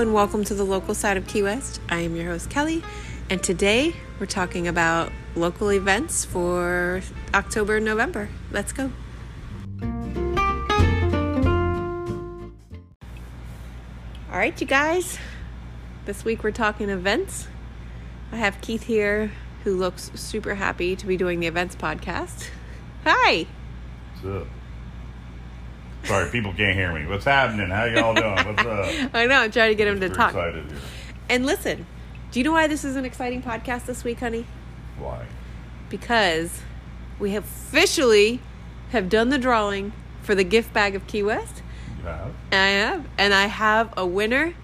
and welcome to the local side of Key West. I am your host, Kelly, and today we're talking about local events for October and November. Let's go. All right, you guys. This week we're talking events. I have Keith here who looks super happy to be doing the events podcast. Hi. What's up? Sorry, people can't hear me. What's happening? How y'all doing? What's up? I know, I'm trying to get him to talk. Excited here. And listen, do you know why this is an exciting podcast this week, honey? Why? Because we have officially have done the drawing for the gift bag of Key West. You have? I have, and I have a winner,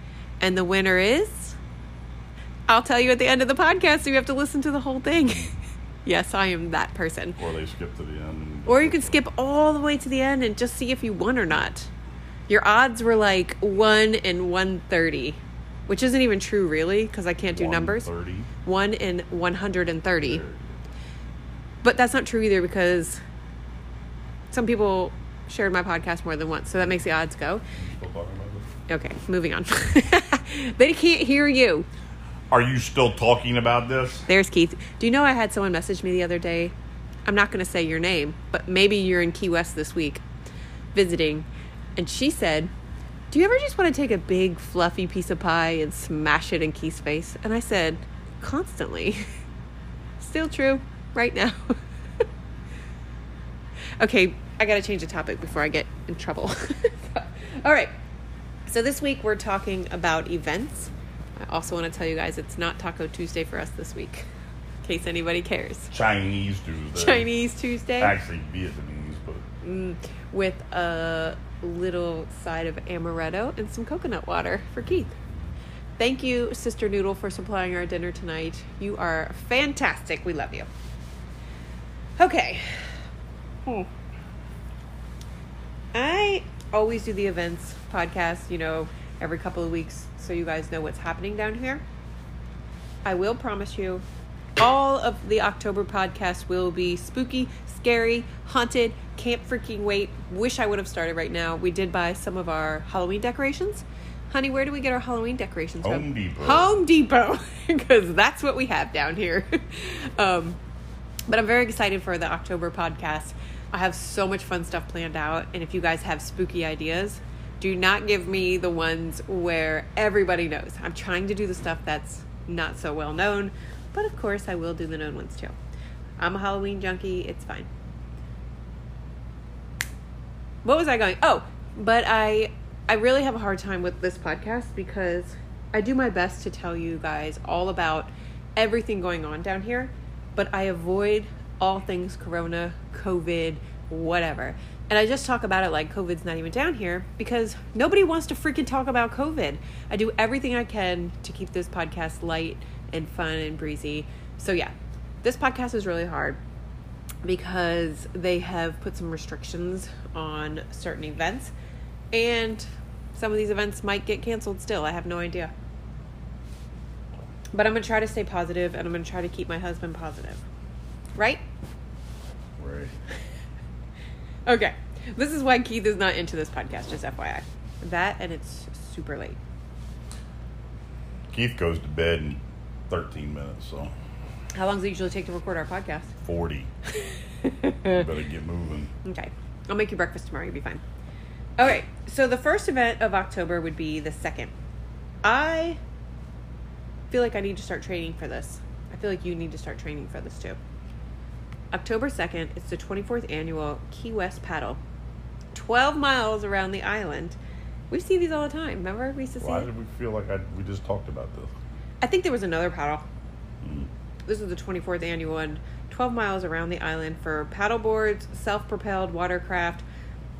and the winner is. I'll tell you at the end of the podcast, so you have to listen to the whole thing. Mm. yes, I am that person. Or they skip to the end. And- Or you can skip all the way to the end and just see if you won or not. Your odds were like 1 in 130, which isn't even true, really, because I can't do numbers. 130. 1 in 130. There you go. But that's not true either because some people shared my podcast more than once, so that makes the odds go. Still talking about this? Okay, moving on. they can't hear you. Are you still talking about this? There's Keith. Do you know I had someone message me the other day? I'm not going to say your name, but maybe you're in Key West this week visiting. And she said, Do you ever just want to take a big, fluffy piece of pie and smash it in Keith's face? And I said, Constantly. Still true right now. okay, I got to change the topic before I get in trouble. All right. So this week we're talking about events. I also want to tell you guys it's not Taco Tuesday for us this week, case anybody cares. Chinese Tuesday. Chinese Tuesday Actually, Vietnamese, but with a little side of amaretto and some coconut water for Keith. Thank you, Sister Noodle, for supplying our dinner tonight. You are fantastic. We love you. Okay. Hmm. I always do the events podcast, you know, every couple of weeks so you guys know what's happening down here. I will promise you, all of the October podcasts will be spooky, scary, haunted, can't freaking wait. Wish I would have started right now. We did buy some of our Halloween decorations. Honey, where do we get our Halloween decorations from? Home Depot. Home Depot, because that's what we have down here. um, but I'm very excited for the October podcast. I have so much fun stuff planned out. And if you guys have spooky ideas, do not give me the ones where everybody knows. I'm trying to do the stuff that's not so well known, but of course, I will do the known ones too. I'm a Halloween junkie, it's fine. What was I going? Oh, but I I really have a hard time with this podcast because I do my best to tell you guys all about everything going on down here, but I avoid all things corona, COVID, whatever. And I just talk about it like COVID's not even down here because nobody wants to freaking talk about COVID. I do everything I can to keep this podcast light and fun and breezy. So, yeah, this podcast is really hard because they have put some restrictions on certain events and some of these events might get canceled still. I have no idea. But I'm going to try to stay positive and I'm going to try to keep my husband positive. Right? right. Okay. This is why Keith is not into this podcast, just FYI. That and it's super late. Keith goes to bed in 13 minutes, so How long does it usually take to record our podcast? 40. You better get moving. Okay. I'll make you breakfast tomorrow. You'll be fine. Okay. So the first event of October would be the second. I feel like I need to start training for this. I feel like you need to start training for this too. October 2nd, it's the 24th annual Key West Paddle. 12 miles around the island. We see these all the time. Remember? We used to see Why it. did we feel like I, we just talked about this? I think there was another paddle. This is the 24th annual one. 12 miles around the island for paddle boards, self propelled watercraft,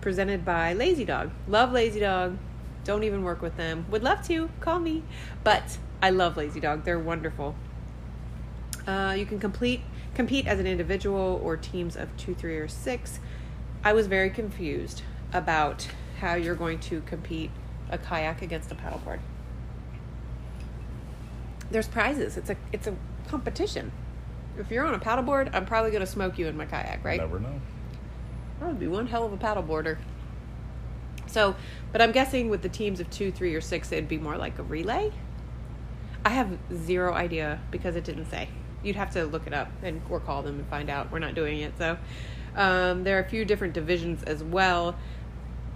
presented by Lazy Dog. Love Lazy Dog. Don't even work with them. Would love to. Call me. But I love Lazy Dog. They're wonderful. Uh, you can complete compete as an individual or teams of two, three, or six. I was very confused about how you're going to compete a kayak against a paddleboard. There's prizes. It's a it's a competition. If you're on a paddleboard, I'm probably going to smoke you in my kayak, right? Never know. I would be one hell of a paddleboarder. So, but I'm guessing with the teams of two, three, or six, it'd be more like a relay. I have zero idea because it didn't say. You'd have to look it up and or call them and find out. We're not doing it. So, um, there are a few different divisions as well.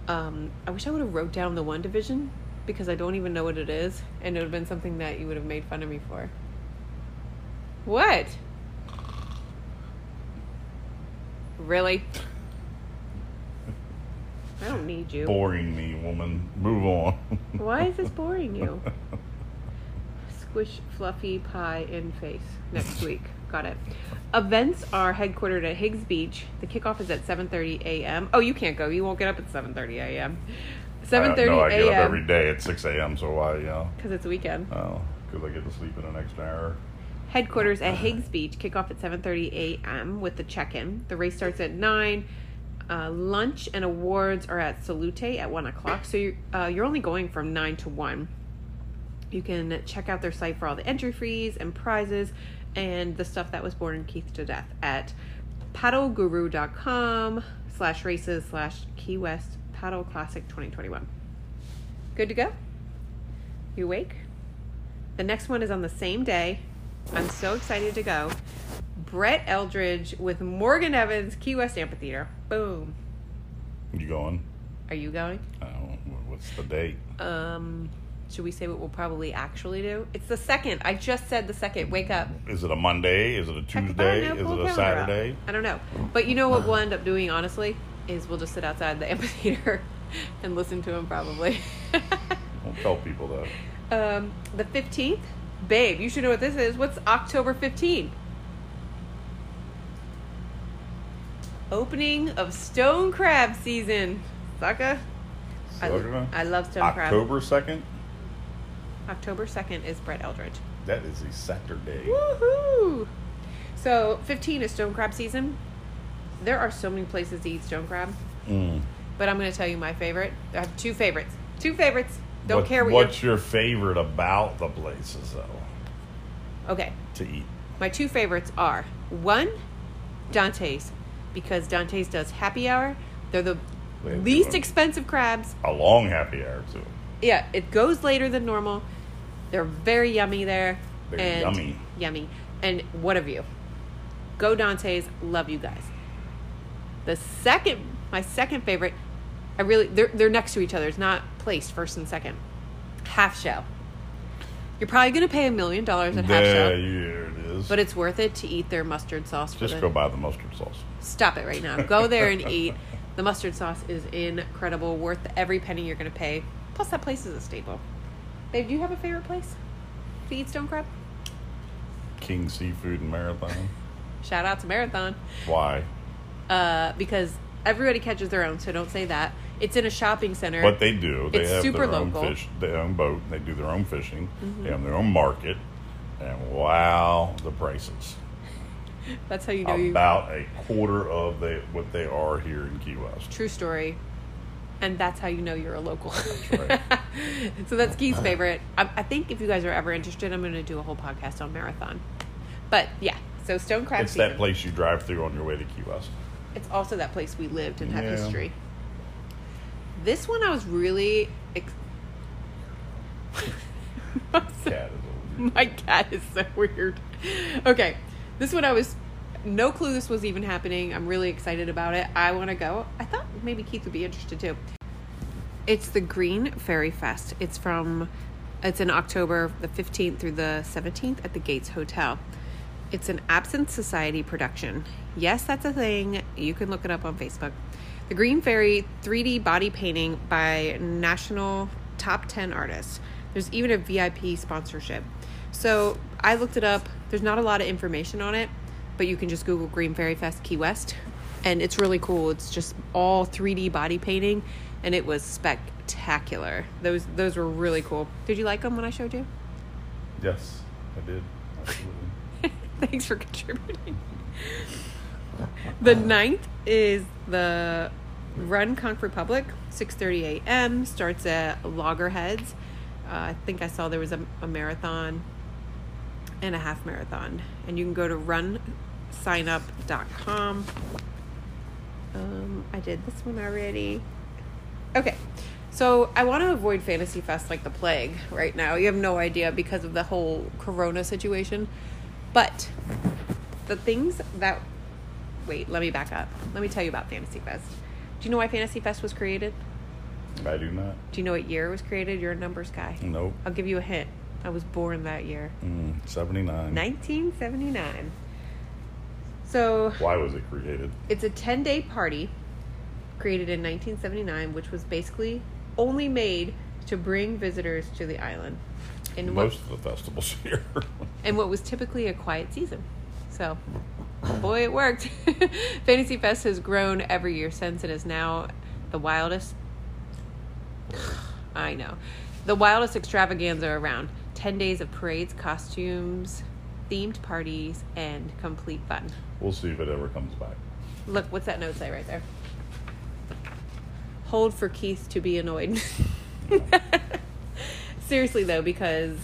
Um, I wish I would have wrote down the one division because I don't even know what it is, and it would have been something that you would have made fun of me for. What? Really? I don't need you. Boring me, woman. Move on. Why is this boring you? Squish fluffy pie in face next week. Got it. Events are headquartered at Higgs Beach. The kickoff is at 7:30 a.m. Oh, you can't go. You won't get up at 7:30 a.m. 7:30 I, no, I get up a.m. every day at 6 a.m. So why, you know? because it's a weekend. Oh, because I get to sleep in an extra hour. Headquarters at Higgs Beach kick off at 7:30 a.m. with the check-in. The race starts at nine. Uh, lunch and awards are at Salute at one o'clock. So you're uh, you're only going from nine to one. You can check out their site for all the entry fees and prizes and the stuff that was born in Keith to death at paddleguru.com slash races slash Key West Paddle Classic 2021. Good to go? You awake? The next one is on the same day. I'm so excited to go. Brett Eldredge with Morgan Evans, Key West Amphitheater. Boom. You going? Are you going? Oh, what's the date? Um, should we say what we'll probably actually do? It's the second. I just said the second. Wake up. Is it a Monday? Is it a I Tuesday? Is it a. Saturday? I don't know. But you know what we'll end up doing, honestly, is we'll just sit outside the amphitheater and listen to him probably. Don't tell people that. um, the 15th? Babe, you should know what this is. What's October 15th? Opening of stone crab season. Sucker. I, I love stone crab. October 2nd? October 2nd is Brett Eldredge. That is a Saturday. Woohoo! So 15 is stone crab season. There are so many places to eat stone crab, Mm. but I'm going to tell you my favorite. I have two favorites. Two favorites. Don't What- care what What's your favorite about the places, though. Okay. to eat? My two favorites are one, Dante's, because Dante's does happy hour. They're the They least expensive crabs. A long happy hour, too. Yeah, it goes later than normal. They're very yummy there. Very and yummy. Yummy. And what of you? Go Dante's. Love you guys. The second, my second favorite, I really they're they're next to each other. It's not placed first and second. Half shell. You're probably gonna pay a million dollars at half shell, it is. but it's worth it to eat their mustard sauce. Just the, go buy the mustard sauce. Stop it right now. Go there and eat. The mustard sauce is incredible, worth every penny you're going to pay. Plus, that place is a staple. Babe, do you have a favorite place to eat stone crab? King Seafood and Marathon. Shout out to Marathon. Why? Uh, because everybody catches their own, so don't say that. It's in a shopping center. What they do, they It's have super their local. Mm-hmm. own fish, their own boat. They do their own fishing. They have their own market, and wow, the prices That's how you know you. about a quarter of the what they are here in Key West. True story. And that's how you know you're a local. right. so that's Key's favorite. I, I think if you guys are ever interested, I'm going to do a whole podcast on Marathon. But yeah, so Stone Crab It's season. that place you drive through on your way to Key West. It's also that place we lived and have Yeah. history. This one I was really. Ex- Cat. My cat is so weird. Okay, this one I was no clue this was even happening. I'm really excited about it. I want to go. I thought maybe Keith would be interested too. It's the Green Fairy Fest. It's from it's in October the 15th through the 17th at the Gates Hotel. It's an Absinthe Society production. Yes, that's a thing. You can look it up on Facebook. The Green Fairy 3D body painting by national top 10 artists. There's even a VIP sponsorship. So I looked it up. There's not a lot of information on it, but you can just Google Green Fairy Fest Key West. And it's really cool. It's just all 3D body painting, and it was spectacular. Those those were really cool. Did you like them when I showed you? Yes, I did. Absolutely. Thanks for contributing. The ninth is the Run Conch Republic, 6:30 a.m. Starts at Loggerheads. Uh, I think I saw there was a, a marathon and a half marathon, and you can go to runsignup.com. Um, I did this one already. Okay, So I want to avoid Fantasy Fest like the plague right now. You have no idea because of the whole Corona situation. But the things that wait, let me back up. Let me tell you about Fantasy Fest. Do you know why Fantasy Fest was created? I do not. Do you know what year it was created? You're a numbers guy. Nope. I'll give you a hint. I was born that year. Mm, 79. 1979. So Why was it created? it's a 10 day party created in 1979, which was basically only made to bring visitors to the island. In what, Most of the festivals here. and what was typically a quiet season. So, boy, it worked. Fantasy Fest has grown every year since. and is now the wildest. I know. The wildest extravaganza around. 10 days of parades, costumes, themed parties, and complete fun. we'll see if it ever comes back. Look, what's that note say right there? Hold for Keith to be annoyed. Seriously, though, because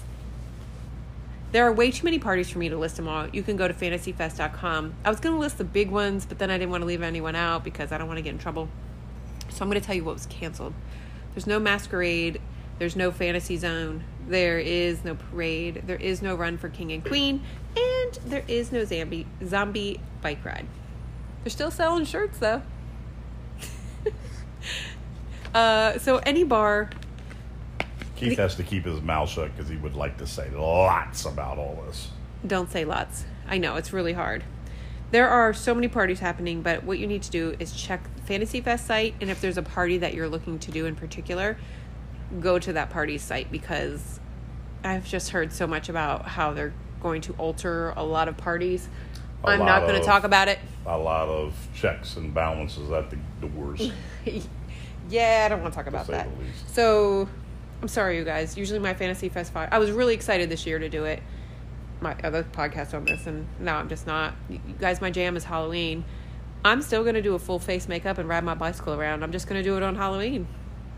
there are way too many parties for me to list them all. You can go to fantasyfest.com. I was going to list the big ones, but then I didn't want to leave anyone out because I don't want to get in trouble. So I'm going to tell you what was canceled. There's no masquerade. There's no fantasy zone. There is no parade. There is no run for king and queen. And there is no zombie, zombie bike ride. They're still selling shirts though. uh, so any bar, Keith has to keep his mouth shut because he would like to say lots about all this. don't say lots. I know it's really hard. There are so many parties happening, but what you need to do is check the Fantasy Fest site, and if there's a party that you're looking to do in particular, go to that party's site because I've just heard so much about how they're going to alter a lot of parties. I'm not going to talk about it. A lot of checks and balances at the doors. yeah, I don't want to talk about that. So, I'm sorry, you guys. Usually, my Fantasy Fest five. I was really excited this year to do it. My other podcast on this, and now I'm just not. You guys, my jam is Halloween. I'm still gonna do a full face makeup and ride my bicycle around. I'm just gonna do it on Halloween.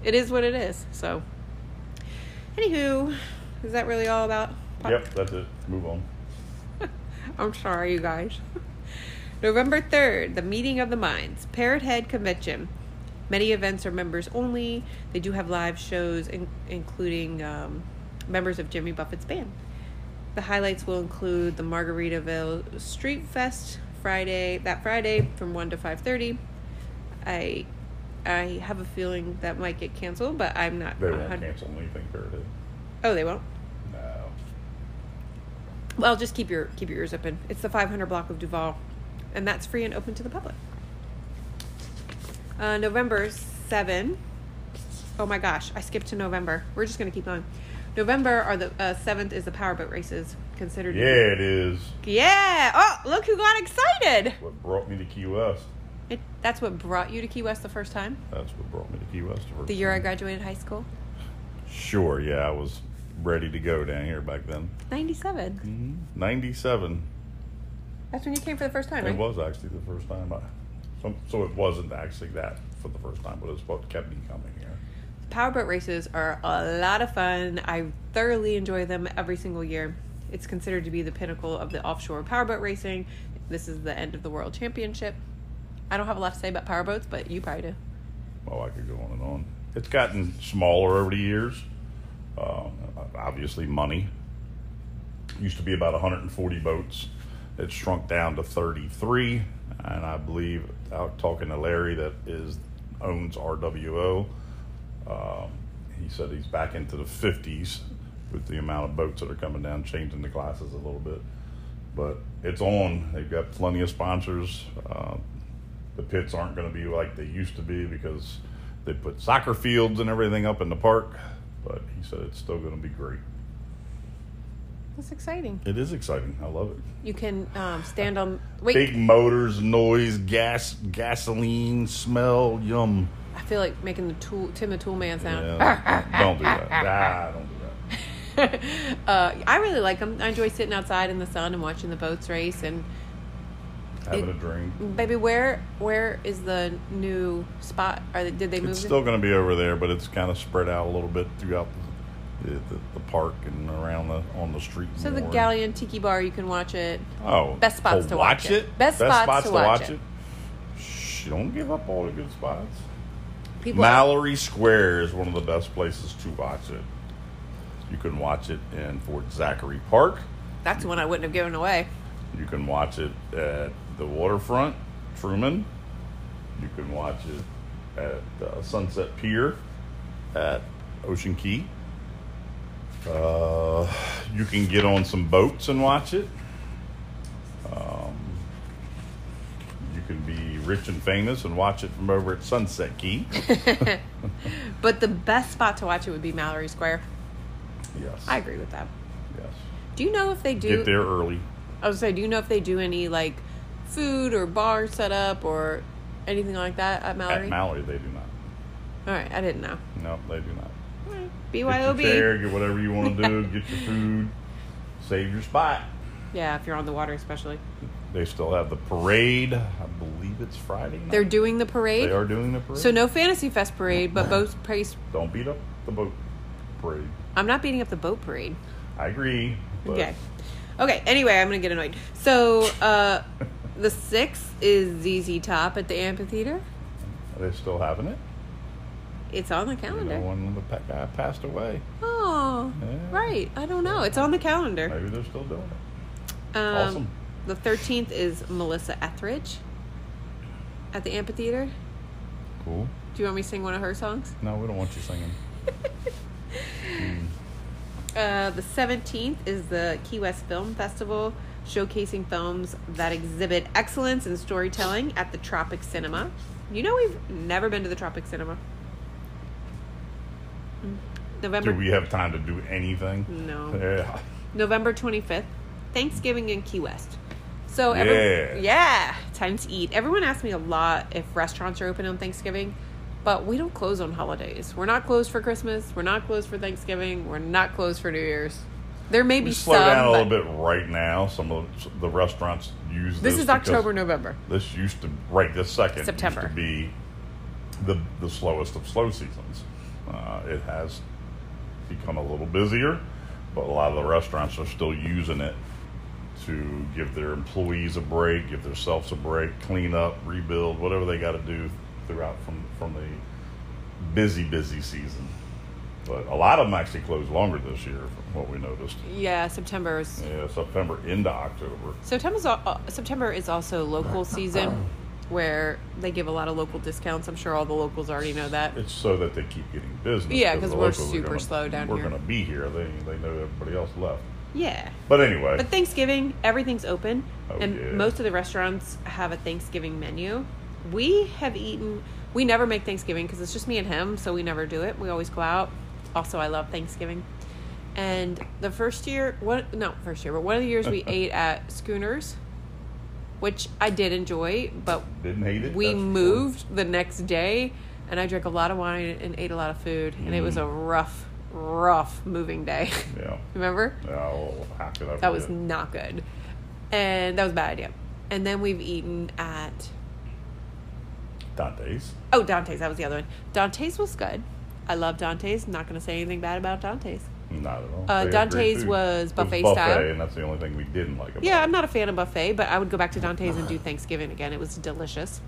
It is what it is. So, anywho, is that really all about? yep, that's it. Move on. I'm sorry, you guys. November 3rd, the Meeting of the Minds, Parrot Head Convention. Many events are members only. They do have live shows, in, including um, members of Jimmy Buffett's band. The highlights will include the Margaritaville Street Fest Friday, that Friday from 1 to 5.30. I I have a feeling that might get canceled, but I'm not. They won't 100 cancel anything fair day. Oh, they won't. No. Well, just keep your keep your ears open. It's the 500 block of Duval, and that's free and open to the public. Uh, November 7. Oh my gosh, I skipped to November. We're just gonna keep going. November or the uh, seventh is the powerboat races considered. Yeah, it is. Yeah. Oh, look who got excited! What brought me to Key West. It, that's what brought you to Key West the first time. That's what brought me to Key West. the first The year I graduated high school. Sure, yeah, I was ready to go down here back then. 97. 97. That's when you came for the first time, right? It was actually the first time. I, so, so it wasn't actually that for the first time, but it's what kept me coming here. Powerboat races are a lot of fun. I thoroughly enjoy them every single year. It's considered to be the pinnacle of the offshore powerboat racing. This is the end of the world championship. I don't have a lot to say about powerboats, but you probably do. Well, I could go on and on. It's gotten smaller over the years. Uh, obviously, money. Used to be about 140 boats. It's shrunk down to 33, and I believe out talking to Larry that is owns RWO. Um, he said he's back into the 50s with the amount of boats that are coming down, changing the classes a little bit. But it's on. They've got plenty of sponsors. Uh, the pits aren't going to be like they used to be because they put soccer fields and everything up in the park. But he said it's still going to be great. That's exciting. It is exciting. I love it. You can um, stand on. Wait, Big motors, noise, gas, gasoline, smell, yum. I feel like making the tool Tim the Tool Man sound. Yeah, don't do that. Ah, don't do that. uh, I really like them. I enjoy sitting outside in the sun and watching the boats race. And Having It- a drink. baby, where where is the new spot? Are they, did they move? It's still going to be over there, but it's kind of spread out a little bit throughout the, the, the park and around the on the street. So the more. Galleon Tiki Bar, you can watch it. Oh, Best spots to watch it. it. Best spots to watch it. Shh, don't give up all the good spots. People Mallory Square is one of the best places to watch it. You can watch it in Fort Zachary Park. That's one I wouldn't have given away. You can watch it at the waterfront, Truman. You can watch it at uh, Sunset Pier at Ocean Key. Uh, you can get on some boats and watch it. Um, you can be rich and famous and watch it from over at Sunset Key. But the best spot to watch it would be Mallory Square. Yes. I agree with that. yes. Do you know if they do? Get there early. I was say, do you know if they do any like food or bar setup or anything like that at Mallory? At Mallory, they do not. All right, I didn't know. No, they do not. All right, Get your BYOB. chair, get whatever you want to do, get your food, save your spot. Yeah, if you're on the water, especially. They still have the parade. I believe it's Friday. Night. They're doing the parade. They are doing the parade. So no Fantasy Fest parade, but boat parade. Don't beat up the boat parade. I'm not beating up the boat parade. I agree. But Okay. Okay. Anyway, I'm gonna get annoyed. So uh, the sixth is ZZ Top at the amphitheater. Are they still having it? It's on the You calendar. know, when the guy passed away. Oh, Yeah. right. I don't know. It's on the calendar. Maybe they're still doing it. Um, Awesome. The 13th is Melissa Etheridge at the amphitheater. Cool. Do you want me to sing one of her songs? No, we don't want you singing. Uh, the 17th is the Key West Film Festival, showcasing films that exhibit excellence in storytelling at the Tropic Cinema. You know, we've never been to the Tropic Cinema. November. Do we have time to do anything? No. Yeah. November 25th, Thanksgiving in Key West. So, Yeah. every, yeah, time to eat. Everyone asks me a lot if restaurants are open on Thanksgiving, but we don't close on holidays. We're not closed for Christmas. We're not closed for Thanksgiving. We're not closed for New Year's. There may be We slow some. down a little bit right now. Some of the restaurants use this. This is October, November. This used to right this second September. used to be the the slowest of slow seasons. Uh, it has become a little busier, but a lot of the restaurants are still using it to give their employees a break, give themselves a break, clean up, rebuild, whatever they got to do throughout from from the busy busy season. But a lot of them actually closed longer this year, from what we noticed. Yeah, September is. Yeah, September into October. September's, uh, September is also local season where they give a lot of local discounts. I'm sure all the locals already know that. It's so that they keep getting business. Yeah, because we're super gonna- slow down here. we're going to be here. They they know everybody else left. Yeah. But anyway, But Thanksgiving, everything's open, Oh, and yeah. most of the restaurants have a Thanksgiving menu. We have eaten. We never make Thanksgiving because it's just me and him, so we never do it. We always go out. Also, I love Thanksgiving. And the first year, what? No, first year, but one of the years we ate at Schooners, which I did enjoy, but didn't hate it. we that's moved the next day, and I drank a lot of wine and ate a lot of food, and it was Mm. a rough, rough moving day. Yeah. Remember? Well, how could I? That was not good. And that was a bad idea. And then we've eaten at Dante's. oh Dante's. That was the other one. Dante's was good. I love Dante's. I'm Not going to say anything bad about Dante's. Not at all. Uh, They had great Dante's was buffet buffet, style. and that's the only thing we didn't like about. Yeah, it. I'm not a fan of buffet, but I would go back to Dante's and do Thanksgiving again. It was delicious.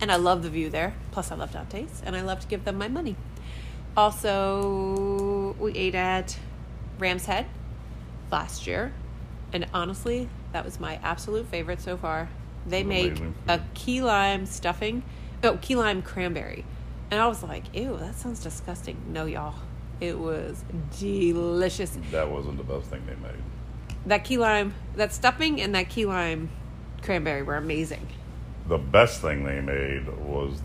And I love the view there. Plus, I love Dante's, and I love to give them my money. Also, we ate at Ram's Head last year, and honestly, that was my absolute favorite so far. They It was made amazing a key lime stuffing, oh, key lime cranberry, and I was like, "Ew, that sounds disgusting." No, y'all, it was delicious. That wasn't the best thing they made. That key lime, that stuffing, and that key lime cranberry were amazing. The best thing they made was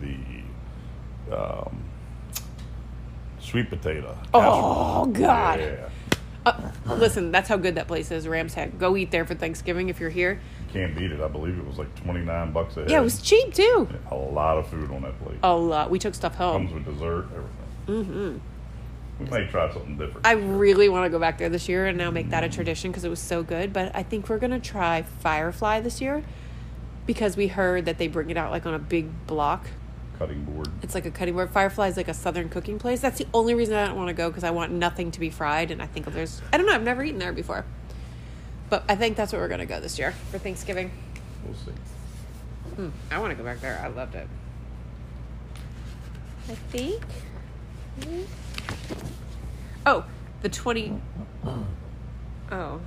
the um, sweet potato. Oh, casserole. God. Yeah. Uh, listen, that's how good that place is, Ram's Head. Go eat there for Thanksgiving if you're here. You can't beat it. I believe it was like twenty nine bucks a head. Yeah, it was cheap too. a lot of food on that plate. A lot. We took stuff home. Comes with dessert, everything. Mm-hmm. We may try something different. I really want to go back there this year and now make that a tradition because it was so good. But I think we're gonna try Firefly this year because we heard that they bring it out like on a big block. Cutting board. It's like a cutting board. Firefly is like a southern cooking place. That's the only reason I don't want to go because I want nothing to be fried. And I think there's, I don't know, I've never eaten there before. But I think that's where we're going to go this year for Thanksgiving. We'll see. Hmm, I want to go back there. I loved it. I think. Oh, the 20. Oh.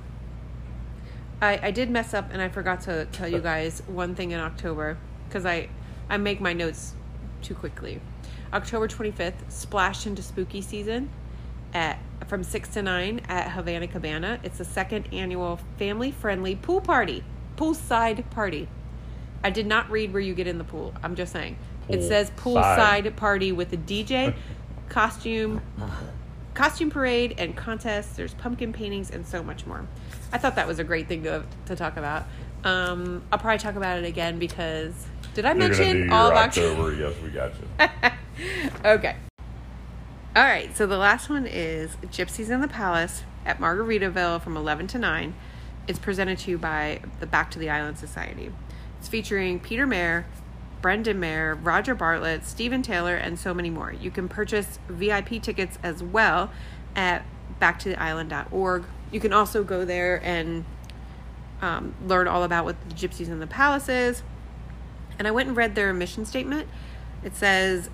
I, I did mess up and I forgot to tell you guys one thing in October because I, I make my notes too quickly. October 25th, splash into spooky season at from 6 to 9 at Havana Cabana. It's the second annual family friendly pool party, poolside party. I did not read where you get in the pool. I'm just saying. it Pool says side. poolside party with a DJ, costume, costume parade, and contests. There's pumpkin paintings and so much more. I thought that was a great thing to, to talk about. Um, I'll probably talk about it again because did I You're mention all of October. Yes, we got you. okay. All right, so the last one is Gypsies in the Palace at Margaritaville from 11 to 9. It's presented to you by the Back to the Island Society. It's featuring Peter Mayer, Brendan Mayer, Roger Bartlett, Stephen Taylor, and so many more. You can purchase VIP tickets as well at backtotheisland.org. You can also go there and um, learn all about what the Gypsies in the Palace is. And I went and read their mission statement. It says,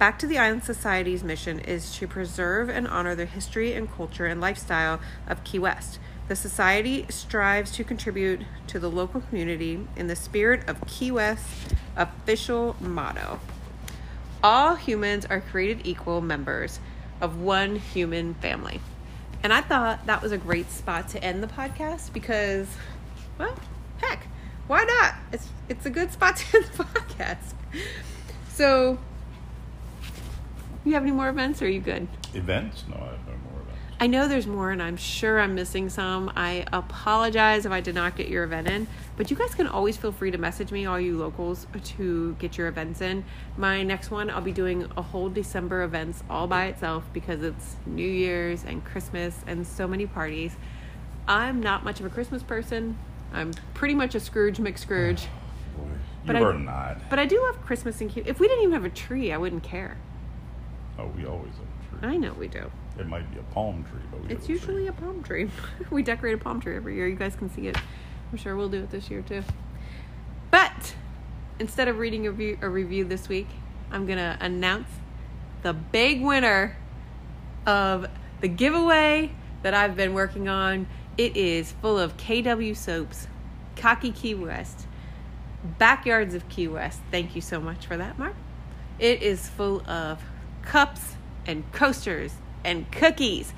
Back to the Island Society's mission is to preserve and honor the history and culture and lifestyle of Key West. The Society strives to contribute to the local community in the spirit of Key West's official motto All humans are created equal members of one human family. And I thought that was a great spot to end the podcast because, well, heck, why not? It's it's a good spot to end the podcast. So, you have any more events? Or are you good? Events? No, I have no more events. I know there's more, and I'm sure I'm missing some. I apologize if I did not get your event in, but you guys can always feel free to message me, all you locals, to get your events in. My next one, I'll be doing a whole December events all by itself because it's New Year's and Christmas and so many parties. I'm not much of a Christmas person. I'm pretty much a Scrooge McScrooge, oh, Boy, But you I- are not. but I do love Christmas and cute. If we didn't even have a tree, I wouldn't care. Oh, we always have a tree. I know we do. It might be a palm tree, but we It's usually a palm tree. we decorate a palm tree every year. You guys can see it. I'm sure we'll do it this year too. But instead of reading a review, a review this week, I'm going to announce the big winner of the giveaway that I've been working on. It is full of KW soaps, Cocky Key West, Backyards of Key West. Thank you so much for that, Mark. It is full of cups and coasters and cookies.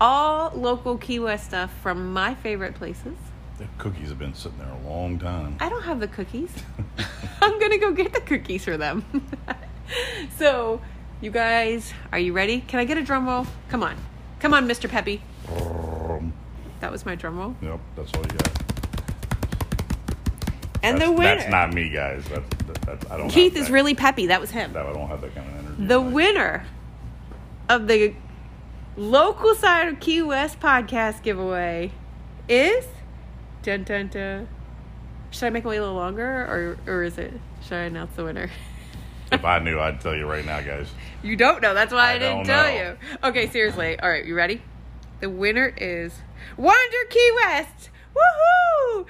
All local Key West stuff from my favorite places. The cookies have been sitting there a long time. I don't have the cookies. I'm going to go get the cookies for them. so, you guys, are you ready? Can I get a drum roll? Come on. Come on, Mr. Peppy. Um, That was my drum roll. Yep, that's all you got. And that's, the winner. That's not me, guys. That's, that's, I don't. Keith is that. really peppy. That was him. That I don't have that kind of energy. The winner of the local side of Key West podcast giveaway is dun dun dun. Should I make it wait a little longer, or or is it? Should I announce the winner? If I knew, I'd tell you right now, guys. You don't know. That's why I, I didn't tell know. you. Okay, seriously. All right, you ready? The winner is Wander Key West. Woohoo!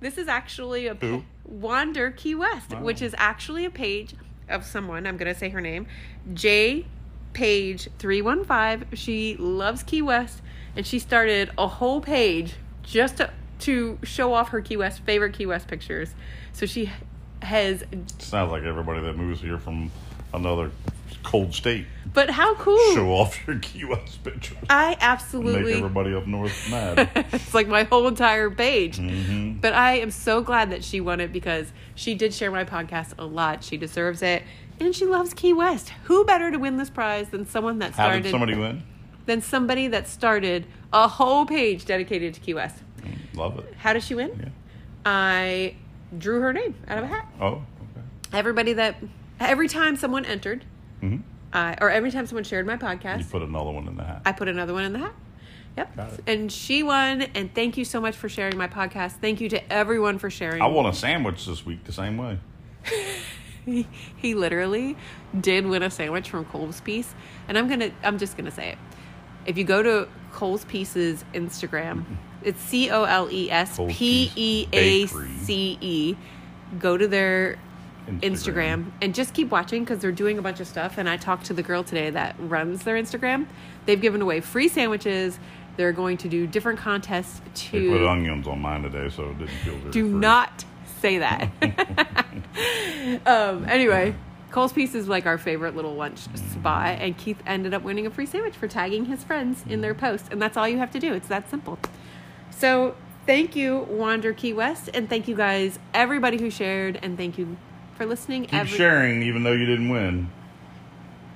This is actually a Who? Wander Key West, Wow. which is actually a page of someone. I'm going to say her name. J Page 315. She loves Key West and she started a whole page just to, to show off her Key West favorite Key West pictures. So she has Sounds like everybody that moves here from another cold state. but how cool. Show off your Key West pictures. I absolutely Make everybody up north mad. it's like my whole entire page. hmm But I am so glad that she won it because she did share my podcast a lot. She deserves it. And she loves Key West. Who better to win this prize than someone that started? How did somebody win? than somebody that started a whole page dedicated to Key West. Love it. How did she win? Yeah. I drew her name out of a hat. Oh, okay. Everybody that every time someone entered, hmm uh, or every time someone shared my podcast, You put another one in the hat. I put another one in the hat. Yep. And she won. And thank you so much for sharing my podcast. Thank you to everyone for sharing. I won a sandwich this week the same way. he, he literally did win a sandwich from Cole's Peace. And I'm gonna I'm just gonna say it. If you go to Cole's Peace's Instagram, mm-hmm. it's C O L E S P E A C E. Go to their Instagram, Instagram. and just keep watching because they're doing a bunch of stuff. And I talked to the girl today that runs their Instagram. They've given away free sandwiches. They're going to do different contests too. They put onions on mine today, so it didn't feel very Do free. not say that. um, anyway, Cole's Peace is like our favorite little lunch spot, and Keith ended up winning a free sandwich for tagging his friends in their post, and that's all you have to do. It's that simple. So thank you, Wander Key West, and thank you guys, everybody who shared, and thank you for listening. Keep every- sharing, even though you didn't win.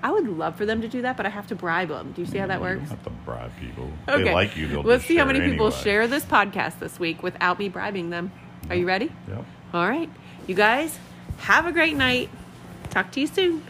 I would love for them to do that, but I have to bribe them. Do you see how that works? have to bribe people. Okay. They like you. Let's see how many people anyway. share this podcast this week without me bribing them. Are you ready? Yep. All right. You guys, have a great night. Talk to you soon.